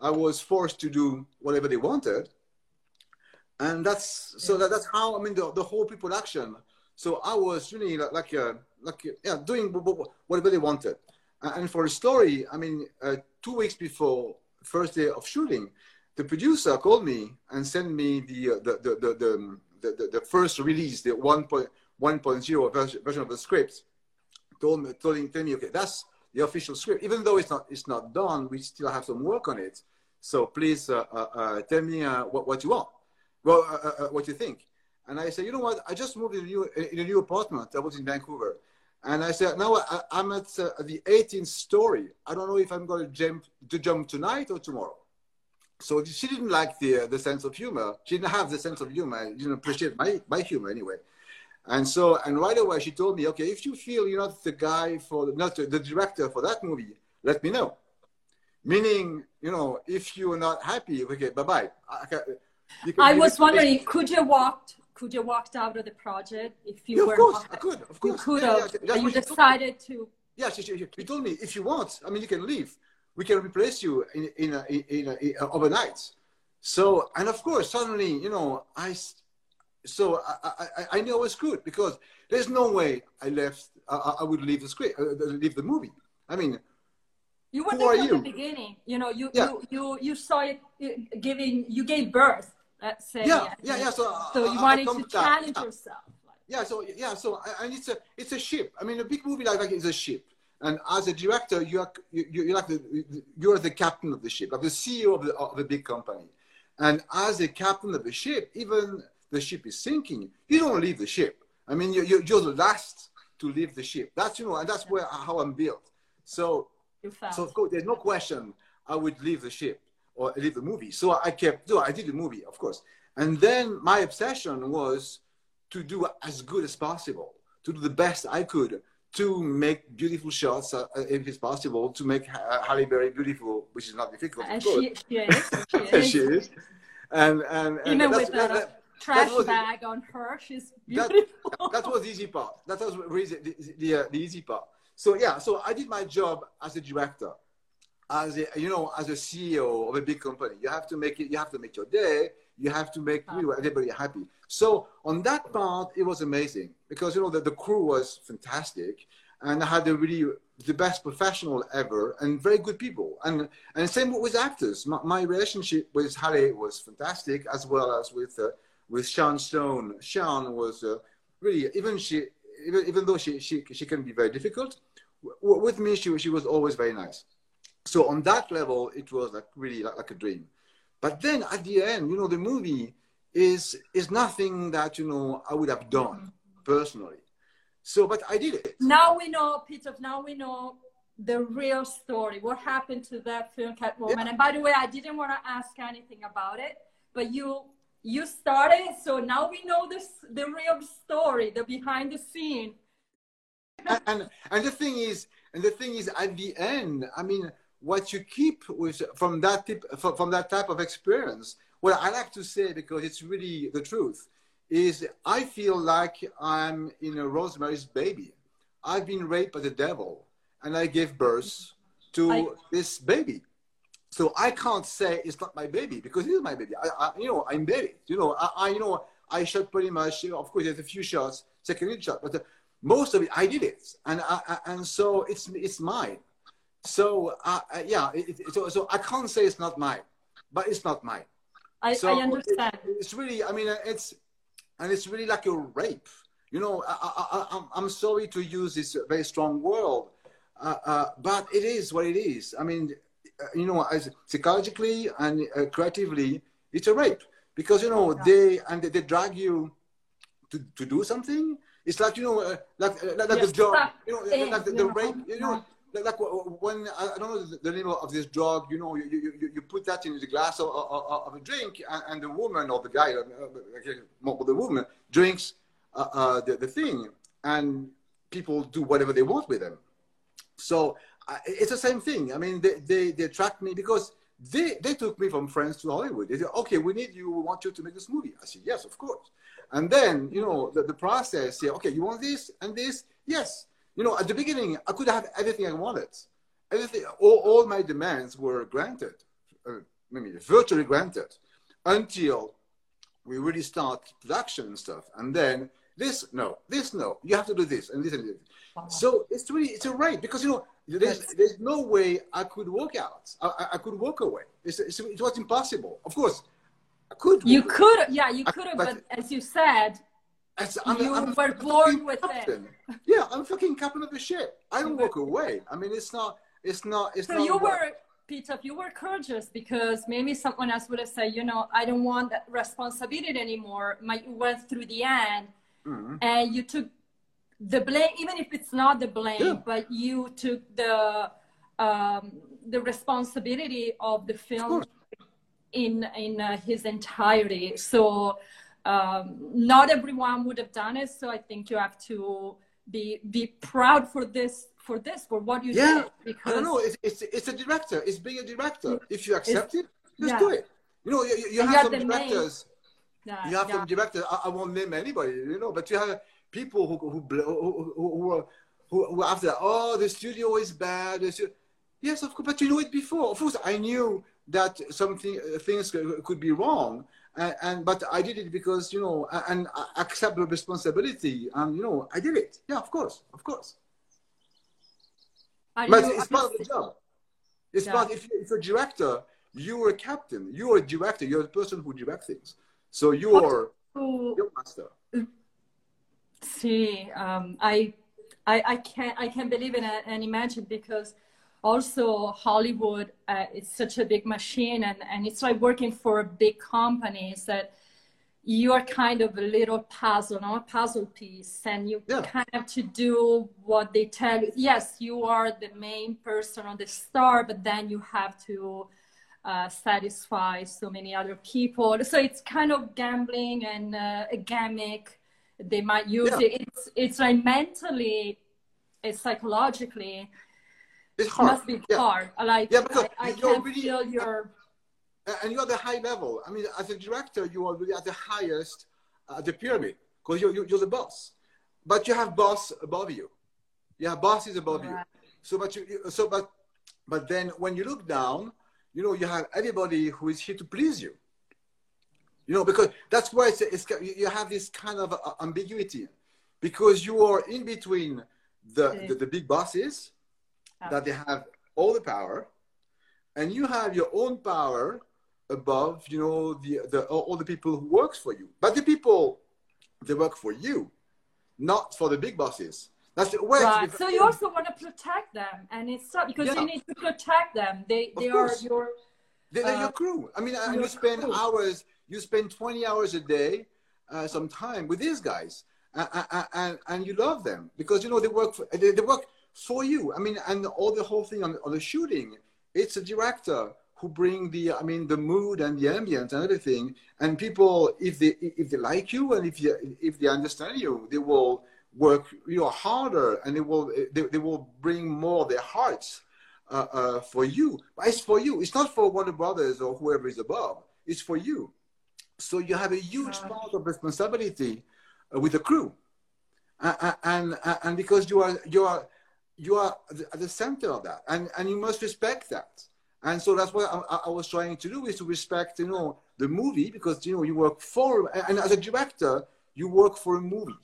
I was forced to do whatever they wanted. And that's so that, that's how I mean the, the whole pre-production. So I was really like like, uh, like yeah doing whatever they wanted. And for the story, I mean, uh, two weeks before first day of shooting, the producer called me and sent me the uh, the, the, the, the, the, the, first release, the 1.1.0 version, version of the script. Told me, told me, okay, that's the official script. Even though it's not it's not done, we still have some work on it. So please uh, uh, uh tell me uh, what, what you want, well, uh, what you think. And I said, you know what? I just moved in a new in a new apartment. I was in Vancouver, and I said, now I, am at the 18th story. I don't know if I'm going to jump to jump tonight or tomorrow. So she didn't like the the sense of humor. She didn't have the sense of humor. She didn't appreciate my my humor anyway. And so, and right away she told me, okay, if you feel you're not the guy for the, not the director for that movie, let me know. Meaning, you know, if you're not happy, okay, bye bye. I, I was wondering, could you walked could you walked out of the project if you yeah, were? Of course, I could. Of course, you could have. Yeah, yeah, you decided to. Yeah, she, she, she, told me if you want, I mean, you can leave. We can replace you in in, a, in, a, in a, overnight. So, and of course, suddenly, you know, I so I, I, I knew I was good because there's no way I left. I, I would leave the script, uh, leave the movie. I mean, you were there from you? the beginning. You know, you, yeah. you you you saw it giving. You gave birth. Let's say. Yeah, yeah, yeah. So, so you wanted to challenge yeah. yourself. Yeah. So yeah. So and it's a it's a ship. I mean, a big movie like that is a ship. And as a director, you are you, you're like the you're the captain of the ship, like the CEO of the of the big company. And as a captain of the ship, even the ship is sinking, you don't leave the ship. I mean, you're, you're the last to leave the ship. That's, you know, and that's where, how I'm built. So, so of course, there's no question I would leave the ship or leave the movie. So I kept, no, I did the movie, of course. And then my obsession was to do as good as possible, to do the best I could to make beautiful shots, uh, if it's possible, to make Halle Berry beautiful, which is not difficult. And she, she, is. She is. she is. And, and, and that, that, trash bag on her. She's beautiful. That, that was the easy part. That was really the, the, uh, the easy part. So yeah, so I did my job as a director, as a, you know, as a CEO of a big company. You have to make it. You have to make your day. You have to make you know, everybody happy. So on that part, it was amazing because you know the, the crew was fantastic, and I had a really the best professional ever and very good people. And and same with actors. My, my relationship with Halle was fantastic, as well as with. Uh, with Sharon Stone. Sharon was uh, really even she even, even though she, she she can be very difficult with me she she was always very nice. So on that level it was like really like, like a dream. But then at the end, you know, the movie is is nothing that you know I would have done personally. So, but I did it. Now we know, Peter. Now we know the real story. What happened to that film, Catwoman? Yeah. And by the way, I didn't want to ask anything about it, but you you started so now we know this the real story the behind the scene. And, and, the thing is and the thing is at the end i mean what you keep with from that tip from, from that type of experience what i like to say because it's really the truth is i feel like i'm in a rosemary's baby. I've been raped by the devil and i gave birth to I, this baby so I can't say it's not my baby because it is my baby. I, I you know, I'm buried. You know, I, I, you know, I shot pretty much. You know, of course, there's a few shots, second shot, but the, most of it I did it, and I, and so it's it's mine. So uh, yeah, it, it, so, so I can't say it's not mine, but it's not mine. I, so I understand. It, it's really, I mean, it's and it's really like a rape. You know, I, I, am sorry to use this very strong word, uh, uh, but it is what it is. I mean, you know, as psychologically and uh, creatively, it's a rape because you know they and they, they drag you to, to do something. It's like you know, uh, like uh, like, like the drug, you know, like the, the rape, you know. Like when I don't know the name of this drug, you know, you, you, you put that in the glass of, of, of a drink, and, and, the woman or the guy, uh, uh the woman drinks uh, uh, the, the thing, and people do whatever they want with them. So it's the same thing. I mean, they, they, they attract me because they, they took me from France to Hollywood. They said, okay, we need you, we want you to make this movie. I said, yes, of course. And then, you know, the, the process, yeah, okay, you want this and this? Yes. You know, at the beginning, I could have everything I wanted. Everything, all, all my demands were granted. Uh, virtually granted until we really start production and stuff. And then this, no, this, no, you have to do this and this and this. Wow. So it's really, it's a right because, you know, there's, there's no way I could walk out. I, I could walk away. It's, it's, it was impossible. Of course, I could. You could, yeah, you could have, but, but, as you said, as, I'm, you I'm were born with captain. it. Yeah, I'm fucking captain of the ship. I don't walk away. I mean, it's not, it's not, it's so not. you were, Peter, you were courageous because maybe someone else would have said, you know, I don't want that responsibility anymore. My, you went through the end mm-hmm. and you took the blame, even if it's not the blame, yeah. but you took the um, the responsibility of the film of in in uh, his entirety. So um, not everyone would have done it. So I think you have to be be proud for this for this for what you yeah. did. Because I don't know. It's, it's it's a director. It's being a director. If you accept it, just yeah. do it. You know, you, you have some directors. You have some directors. I, I won't name anybody. You know, but you have people who who who who, who, who after oh the studio is bad. Yes, of course, but you know it before. Of course, I knew that something uh, things could be wrong, and, and, but I did it because you know and I accept the responsibility, and you know I did it. Yeah, of course, of course. Are but it's part of the job. It's yeah. part. If, you, if you're a director, you're a captain. You're a director. You're the person who directs things. So you're your master. See, um, I, I, I can't, I can't believe it and imagine because also Hollywood uh, is such a big machine and, and it's like working for big companies that you are kind of a little puzzle, not a puzzle piece, and you yeah. kind of to do what they tell you. Yes, you are the main person on the star, but then you have to uh, satisfy so many other people. So it's kind of gambling and uh, a gimmick they might use yeah. it. It's it's like mentally, it's psychologically. It's hard. It must be yeah. hard. Like yeah, because I, I can really, feel your. And you're at the high level. I mean, as a director, you are really at the highest, uh, the pyramid, because you're, you're the boss. But you have boss above you. You have bosses above right. you. So, but you, so, but, but then when you look down, you know, you have everybody who is here to please you. You know, because that's why it's, it's you have this kind of uh, ambiguity, because you are in between the, the, the big bosses that they have all the power, and you have your own power above, you know, the, the all the people who works for you. But the people, they work for you, not for the big bosses. That's the way. Right. So you also want to protect them, and it's tough because yeah. you need to protect them. They they are your. They're, uh, your crew. I mean, and you spend crew. hours you spend 20 hours a day, uh, some time with these guys, uh, and, and you love them because you know they work for, they, they work for you. I mean, and all the whole thing on, on the shooting, it's a director who bring the I mean the mood and the ambience and everything. And people, if they if they like you and if you if they understand you, they will work you know harder and they will they, they will bring more their hearts uh, uh, for you. But it's for you. It's not for Warner Brothers or whoever is above. It's for you. So you have a huge part of responsibility uh, with the crew, and and because you are you are you are at the center of that, and and you must respect that. And so that's what I, I was trying to do is to respect you know the movie because you know you work for and as a director you work for a movie,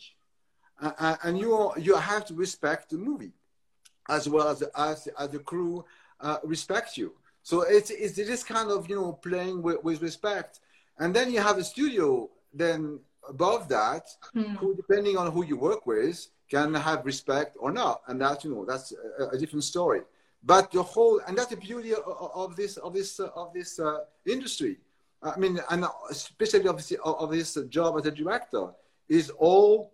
uh, and you you have to respect the movie as well as as, as the crew uh, respect you. So it's, it's this kind of you know playing with, with respect and then you have a studio then above that, mm. who depending on who you work with can have respect or not, and that's you know that's a, a different story. But the whole and that's the beauty of, of this of this uh, of this uh, industry. I mean, and especially of of this job as a director is all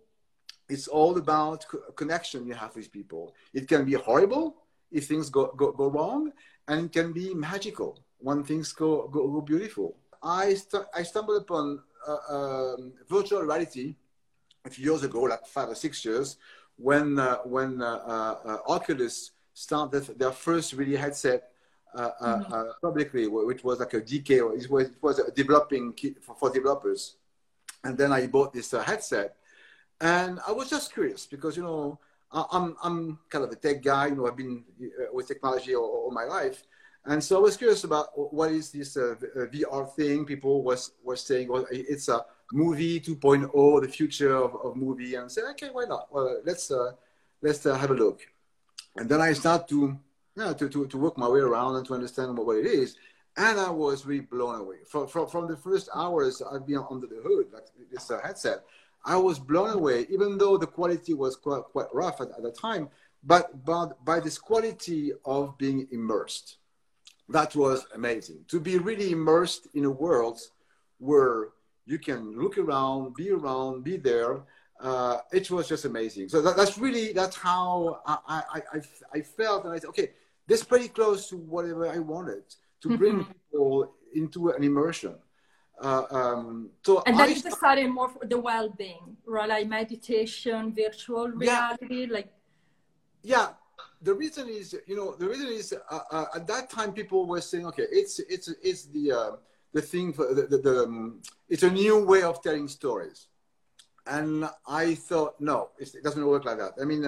it's all about connection you have with people. It can be horrible if things go, go, go wrong, and it can be magical when things go, go, go beautiful. I, st- I stumbled upon uh, um, virtual reality a few years ago, like five or six years, when uh, when uh, uh Oculus started their first really headset uh, uh, mm-hmm. publicly, which was like a DK, it was, it was a developing for, for developers. And then I bought this headset, and I was just curious because you know I'm I'm kind of a tech guy. You know, I've been with technology all, all my life, And so I was curious about what is this uh, VR thing. People was were saying, well, it's a movie 2.0, the future of, of movie, and I said, okay, why not? Well, let's uh, let's uh, have a look. And then I start to, yeah, to, to, to work my way around and to understand what, what it is. And I was really blown away. From, from, from the first hours I've been under the hood, like this uh, headset, I was blown away, even though the quality was quite, quite rough at, at the time, but, but by this quality of being immersed. That was amazing. To be really immersed in a world where you can look around, be around, be there, uh, it was just amazing. So that, that's really that's how I, I, I, I, felt, and I said, okay, this is pretty close to whatever I wanted to bring mm-hmm. people into an immersion. Uh, um, so and then I you decided more for the well-being, right? Like meditation, virtual reality, yeah. like. Yeah, the reason is, you know, the reason is uh, uh, at that time people were saying, okay, it's it's it's the uh, the thing for the, the, the um, it's a new way of telling stories and I thought, no, it doesn't work like that. I mean,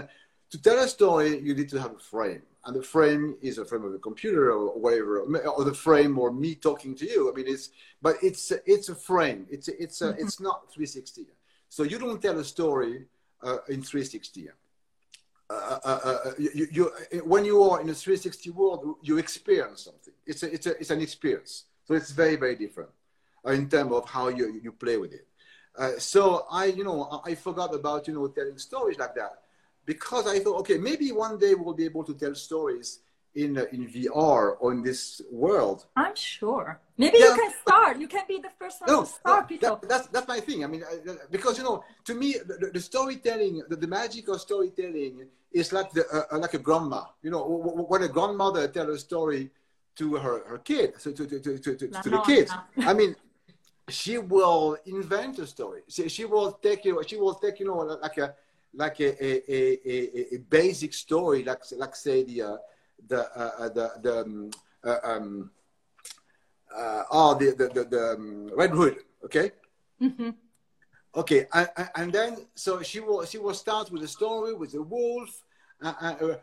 to tell a story, you need to have a frame. And the frame is a frame of a computer or whatever, or the frame or me talking to you. I mean, it's, but it's, it's a frame. It's, it's, a, it's not 360. So you don't tell a story uh, in 360. Uh, uh, uh, uh, you, you, when you are in a 360 world, you experience something. It's, a, it's, a, it's an experience. So it's very, very different uh, in terms of how you, you play with it. Uh, so I, you know, I forgot about, you know, telling stories like that because I thought, okay, maybe one day we'll be able to tell stories in uh, in VR or in this world. I'm sure. Maybe yeah. you can start. You can be the first one no, to start. No, that, that's that's my thing. I mean, uh, because you know, to me, the, the storytelling, the, the, magic of storytelling is like the uh, like a grandma. You know, when a grandmother tell a story to her her kid, so to to to to, to, to the kids. I mean, she will invent a story. She, she will take you. She will take you know like a like a a, a, a basic story, like like say the uh, the uh, uh the the um, uh, um, uh, oh the the the, the um, Red Hood. Okay. Mm-hmm. Okay, and, and then so she will she will start with a story with a wolf uh, uh,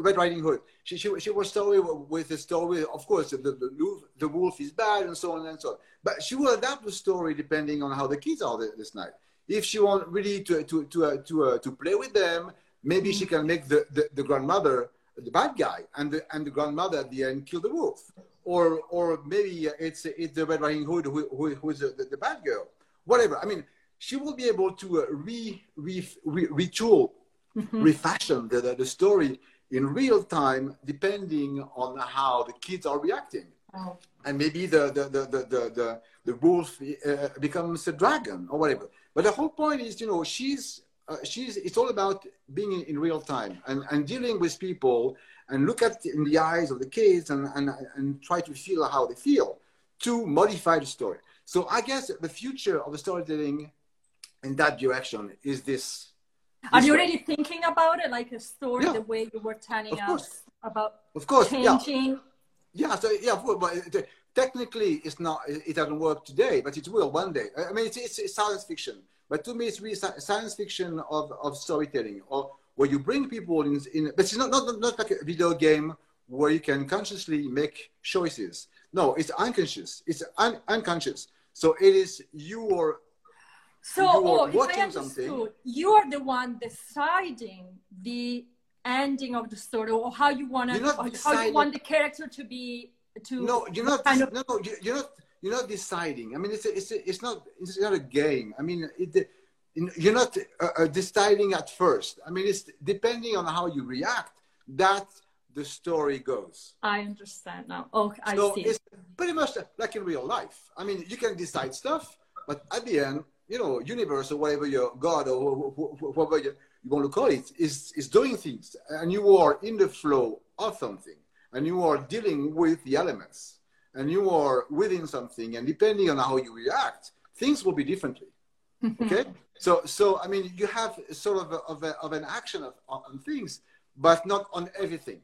Red Riding Hood. She, she, she was story with the story, of course, the, the, the wolf is bad and so on and so on. But she will adapt the story depending on how the kids are this night. If she wants really to, to, to, uh, to, uh, to play with them, maybe she can make the, the, the, grandmother the bad guy and the, and the grandmother at the end kill the wolf. Or, or maybe it's, it's the Red Riding Hood who, who, who's the, the, bad girl. Whatever. I mean, she will be able to uh, re, re, re, retool mm-hmm. refashion the, the, the, story in real time depending on how the kids are reacting. Oh. And maybe the, the, the, the, the, the, wolf uh, becomes a dragon or whatever. But the whole point is, you know, she's, uh, she's, it's all about being in, in, real time and, and dealing with people and look at in the eyes of the kids and, and, and try to feel how they feel to modify the story. So I guess the future of the storytelling in that direction is this are you already thinking about it, like a story, yeah. the way you were telling us about of course, changing? Yeah. yeah, so yeah, but it, technically it's not, it doesn't work today, but it will one day. I mean, it's, it's, it's science fiction, but to me, it's really science fiction of, of storytelling, or where you bring people in, in but it's not, not, not like a video game where you can consciously make choices. No, it's unconscious. It's un- unconscious. So it is your so, oh, if I understood, you are the one deciding the ending of the story or how you want to, how you want the character to be. To no, you're not. Kind of... No, you're not. You're not deciding. I mean, it's a, it's a, it's not it's not a game. I mean, it, you're not uh, uh, deciding at first. I mean, it's depending on how you react that the story goes. I understand now. Okay, so I see. It's pretty much like in real life. I mean, you can decide stuff, but at the end, you know, universe or whatever your God or whatever you, you want to call it is, is doing things. And you are in the flow of something and you are dealing with the elements and you are within something. And depending on how you react, things will be differently. Mm-hmm. Okay. so, so, I mean, you have sort of, a, of, a, of an action of, on things, but not on everything.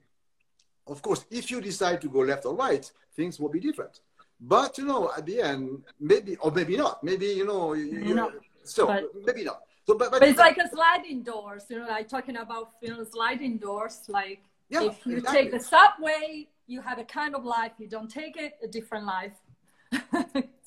Of course, if you decide to go left or right, things will be different. But you know, at the end, maybe or maybe not. Maybe you know, you, know so but, maybe not. So, but, but, but it's like a sliding doors. You know, like talking about you know sliding doors. Like yeah, if you exactly. take the subway, you have a kind of life. You don't take it a different life.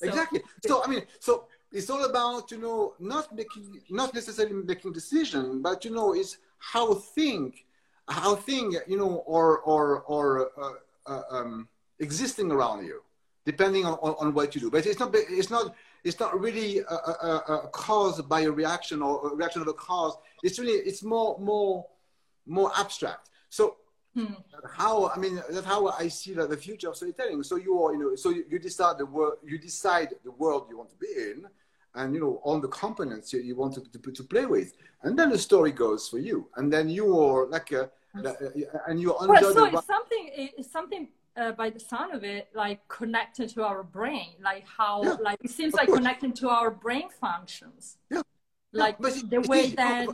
So. exactly. so i mean so it's all about you know not making not necessarily making decision but you know is how think how think you know or or or uh, uh, um, existing around you depending on, on, on, what you do. But it's not it's not it's not really a, a, a cause by a reaction or a reaction of a cause. It's really it's more more more abstract. So Hmm. How I mean that's how I see the future of storytelling. So you are, you know, so you, you decide the world, you decide the world you want to be in, and you know all the components you, you want to, to, to play with, and then the story goes for you, and then you are like a, and you're under well, so it's something it's something uh, by the sound of it like connected to our brain like how yeah, like it seems like course. connecting to our brain functions. Yeah. Like yeah, the way that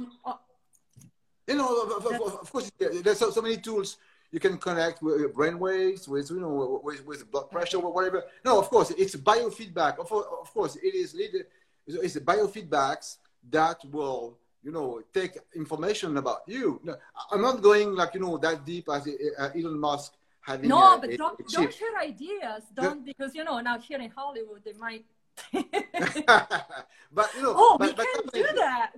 you know, of, of, of course, there's so, so, many tools you can connect with brain waves, with you know, with, with blood pressure or whatever. No, of course, it's biofeedback. Of, of course, it is. It's biofeedbacks that will you know take information about you. I'm not going like you know that deep as uh, Elon Musk having. No, a, but don't a don't share ideas. Don't because you know now here in Hollywood they might. but you know, oh, but, we but can't do that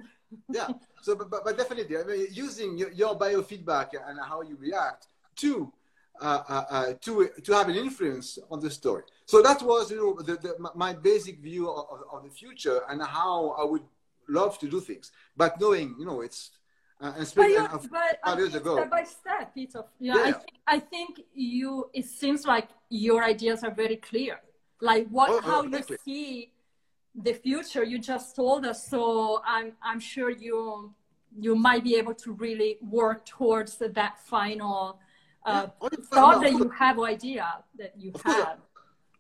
yeah. So, but, but, but, definitely, I mean, using your, your, biofeedback and how you react to uh, uh, uh, to to have an influence on the story. So that was, you know, the, the, my basic view of, of, the future and how I would love to do things. But knowing, you know, it's uh, and speaking but, but five years ago, step by step, Peter. Yeah, yeah. I, think, I think you. It seems like your ideas are very clear. Like what, oh, oh how you see the future you just told us so i'm i'm sure you you might be able to really work towards that final uh, yeah. thought that you have idea that you have.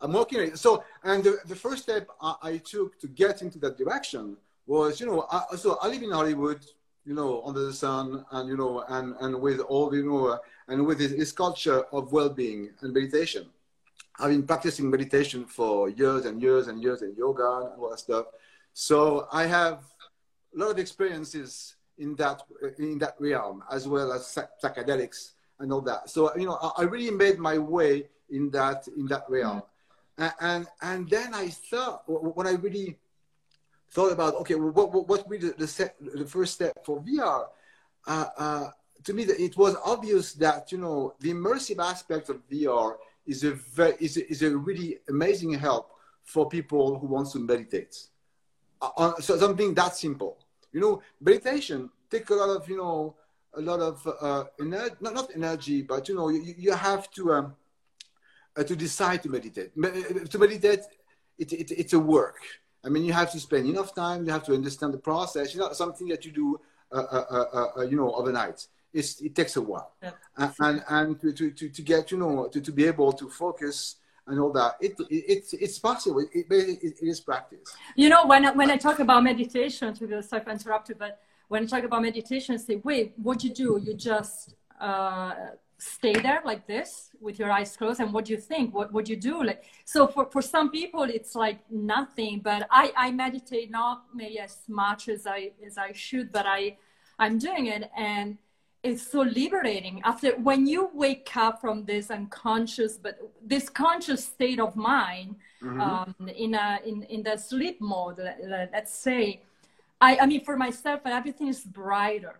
I'm working it. So and the, the first step I, I, took to get into that direction was you know I, so i live in hollywood you know under the sun and you know and and with all you know and with this, this culture of well-being and meditation I've been practicing meditation for years and years and years and yoga and all that stuff. So I have a lot of experiences in that in that realm as well as psychedelics and all that. So you know, I really made my way in that in that realm, mm. and and then I thought when I really thought about okay, what what would be the the, the first step for VR? Uh, uh, to me, it was obvious that you know the immersive aspect of VR is a very is a, is a really amazing help for people who want to meditate. Uh, uh, so something that simple, you know, meditation take a lot of you know a lot of uh, energy, not, not energy, but you know you, you have to um, uh, to decide to meditate. Uh, to meditate, it, it, it's a work. I mean, you have to spend enough time. You have to understand the process. You know, something that you do, uh, you know, overnight it's, it takes a while. Yeah. And, and to, to, to get, you know, to, to be able to focus and all that, it, it, it's, it's possible. It, it, it is practice. You know, when, when I talk about meditation, to be sorry interrupted, but when I talk about meditation, I say, wait, what you do? You just uh, stay there like this with your eyes closed and what do you think what would you do like so for, for some people it's like nothing but i i meditate not maybe as much as i as i should but i i'm doing it and it's so liberating after when you wake up from this unconscious but this conscious state of mind mm-hmm. um, in a in, in the sleep mode let, us say I, I mean for myself everything is brighter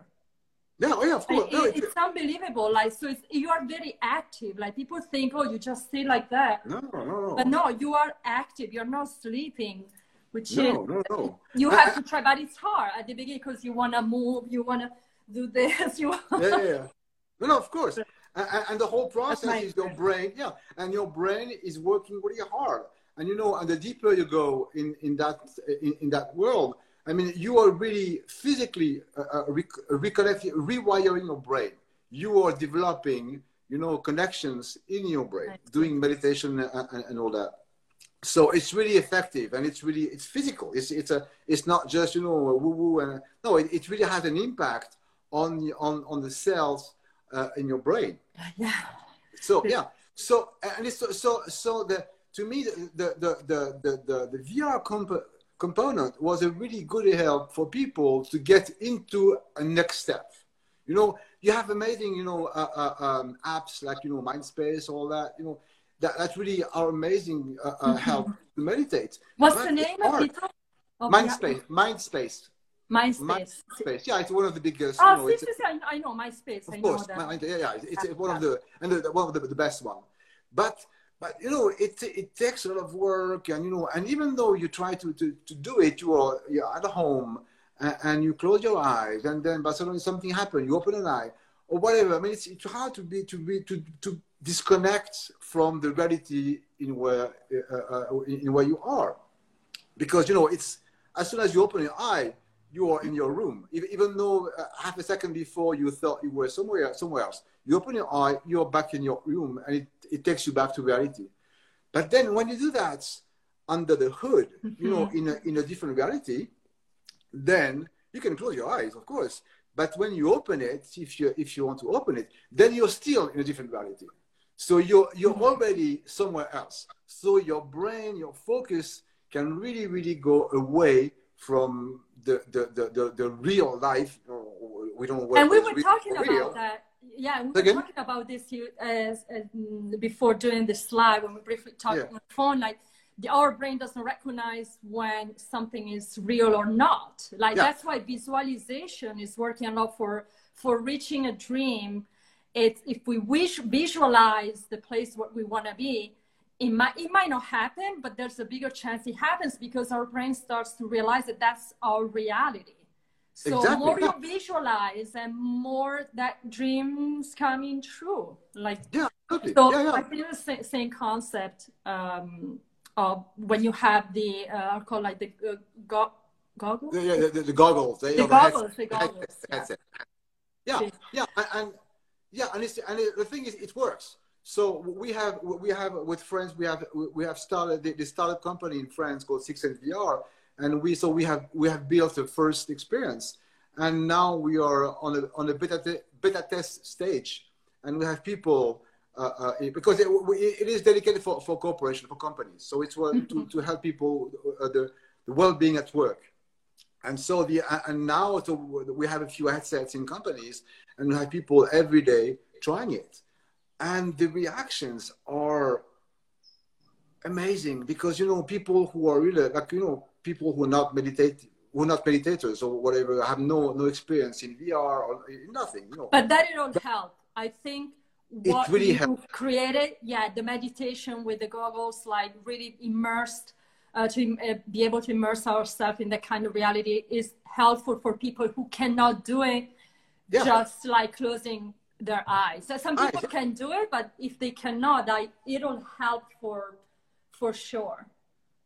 yeah, oh yeah, of course. No, it's, it's, unbelievable. Like, so it's, you are very active. Like, people think, oh, you just stay like that. No, no, no. But no, you are active. You're not sleeping, which no, is no, no. you have I, to try. But it's hard at the beginning because you want to move. You want to do this. You yeah, yeah, yeah. No, no, of course. And, and the whole process is your brain, yeah, and your brain is working really hard. And you know, and the deeper you go in in that in, in that world, I mean, you are really physically uh, uh, reconnecting, rewiring your brain. You are developing, you know, connections in your brain, doing meditation and, and, and all that so it's really effective and it's really it's physical it's it's a it's not just you know woo woo and no it, it really has an impact on the, on on the cells uh, in your brain. Yeah. So yeah. So and it's so so, so the to me the the the the the, the VR comp- component was a really good help for people to get into a next step. You know, you have amazing, you know, uh, uh, um, apps like you know Mindspace, all that. You know, that that really are amazing uh, uh, help to meditate. What's But the name of it? Oh, Mindspace, Mindspace, MySpace. Mindspace. Yeah, it's one of the biggest. Oh, you know, it's, yes, I, I know MySpace. I of know course, that. Mind- yeah, yeah, it's, it's one of the and the, one of the, the best one. But but you know, it it takes a lot of work, and you know, and even though you try to to, to do it, you are you're at home and, and you close your eyes, and then but suddenly something happens, you open an eye or whatever. I mean, it's it's hard to be to be to to disconnect from the reality in where uh, uh, in where you are, because you know it's as soon as you open your eye, you are in your room. Even, though uh, half a second before you thought you were somewhere somewhere else, you open your eye, you're back in your room, and it, it takes you back to reality. But then when you do that under the hood, you know, in a in a different reality, then you can close your eyes, of course. But when you open it, if you if you want to open it, then you're still in a different reality. So you're you're already somewhere else. So your brain, your focus can really, really go away from the the the, the, the real life. We don't know and we were real talking real. about that. Yeah, we were Again? talking about this you, as, as, mm, before doing this live when we briefly talked Yeah. on the phone. Like, the, our brain doesn't recognize when something is real or not. Like Yeah. that's why visualization is working a lot for for reaching a dream. It's if we wish visualize the place where we want to be, it might it might not happen, but there's a bigger chance it happens because our brain starts to realize that that's our reality. So Exactly, more you visualize and more that dreams coming true. Like Yeah, so yeah, I yeah. think it's the same, same concept um, of when you have the uh, I call like the uh, go- goggles. The, yeah, the, the goggles. The, The yeah, goggles, the goggles, yeah. Yeah, Yeah. yeah, and, and yeah, and it's and the thing is, it works. So we have we have with friends we have we have started the, startup company in France called Six Sense VR, and we so we have we have built the first experience, and now we are on a on a beta te- beta test stage, and we have people. Uh, uh, because it, we- it is dedicated for, for corporation for companies. So it's well, to, to help people uh, the, the well-being at work. And so the uh, and now so we have a few headsets in companies and we have people every day trying it and the reactions are amazing because you know people who are really like you know people who are not meditate who are not meditators or whatever have no no experience in VR or nothing you know But that it all help. I think It what really you helped. created, yeah, the meditation with the goggles, like really immersed uh, to uh, be able to immerse ourselves in that kind of reality is helpful for people who cannot do it Yeah. just like closing their eyes. So some people yeah. can do it, but if they cannot, I, it'll help for for sure.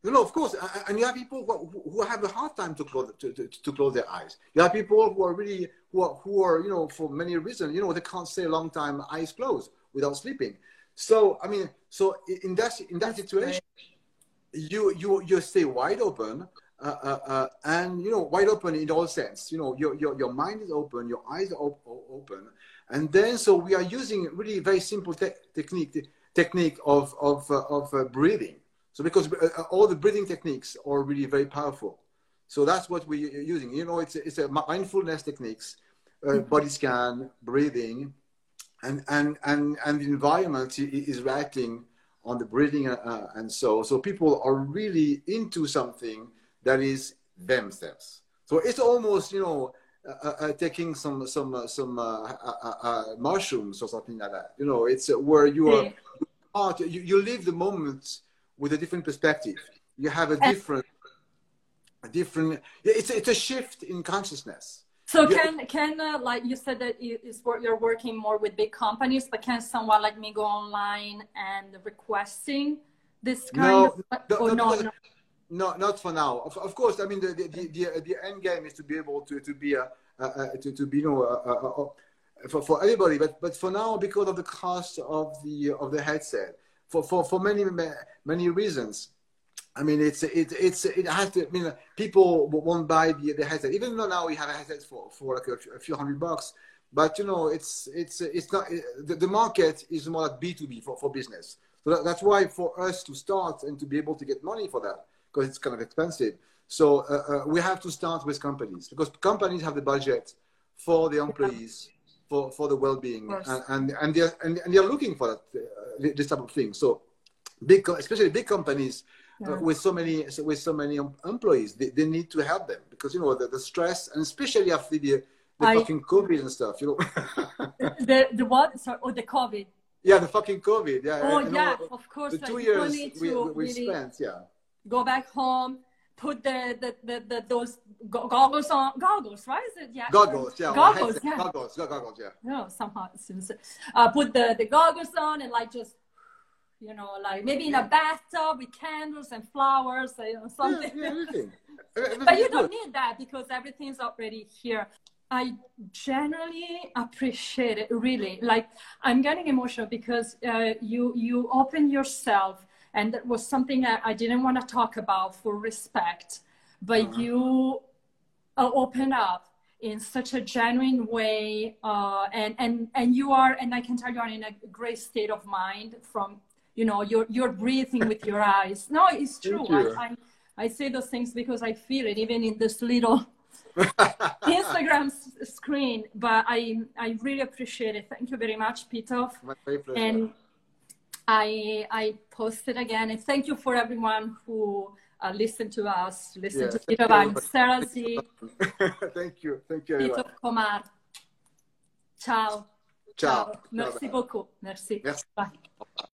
No, no, of course, and you have people who, who have a hard time to close to, to, to close their eyes. You have people who are really who are who are you know for many reasons you know they can't stay a long time eyes closed without sleeping. So I mean, so in that in that situation, you you you stay wide open. Uh, uh, uh, and you know, wide open in all sense. You know, your your, your mind is open, your eyes are op- open, and then so we are using really very simple te- technique technique of of uh, of uh, breathing. So because uh, uh, all the breathing techniques are really very powerful. So that's what we're using. You know, it's a, it's a mindfulness techniques, uh, body scan, breathing, and and and and the environment is reacting on the breathing, uh, uh, and so so people are really into something that is themselves. So it's almost you know uh, uh, uh, taking some some uh, some uh, uh, uh, uh, mushrooms or something like that. You know, it's uh, where you are Yeah. art, you, you live the moment with a different perspective. You have a different, a different. It's it's a shift in consciousness. So can can uh, like you said that is wor- you're working more with big companies, but can someone like me go online and requesting this kind No, of no, no, no, no. No, not for now. Of, of course, I mean the the, the, the, end game is to be able to to be a, a, to, to be you know a, a, for for everybody. But but for now, because of the cost of the of the headset, for for for many many reasons. I mean, it's it it's it has to. I mean, people won't buy the, the headset, even though now we have a headset for for like a, few- a few hundred bucks. But you know, it's it's it's not the, the market is more like B two B for for business. So that, that's why for us to start and to be able to get money for that because it's kind of expensive. So uh, uh, we have to start with companies because companies have the budget for the employees, for, for the well-being, and, and and they're and, and they're looking for that uh, this type of thing. So big, especially big companies uh, Yeah. with so many with so many employees, they, they need to help them because you know the, the stress and especially after the the I- fucking COVID and stuff, you know. The the what? Sorry, oh, the COVID. yeah, the fucking COVID. Yeah. Oh yeah, of course. The two people years we, we, we really spent, yeah. Go back home, put the the, the, the those goggles on. Goggles, right? Is it? Yeah. Goggles, yeah. Goggles, yeah. Goggles, yeah, goggles, yeah. No, somehow it seems. Uh, put the the goggles on and like just. You know, like maybe in a bathtub with candles and flowers, you know, something. yeah, everything. but you don't need that because everything's already here i generally appreciate it really like i'm getting emotional because uh, you you open yourself and that was something I, I didn't want to talk about for respect but Mhm. you uh, open up in such a genuine way uh, and and and you are and i can tell you are in a great state of mind from you know you're you're breathing with your eyes no it's true. I, I I say those things because I feel it even in this little Instagram s- screen. But I I really appreciate it. Thank you very much, Peter. My pleasure. And I I posted again. And thank you for everyone who uh, listened to us, listened Yeah, to Peter Van. Sarah Z, thank you, thank you, everyone. Peter Comar. Ciao. Ciao. Merci beaucoup. Merci. Merci. Bye.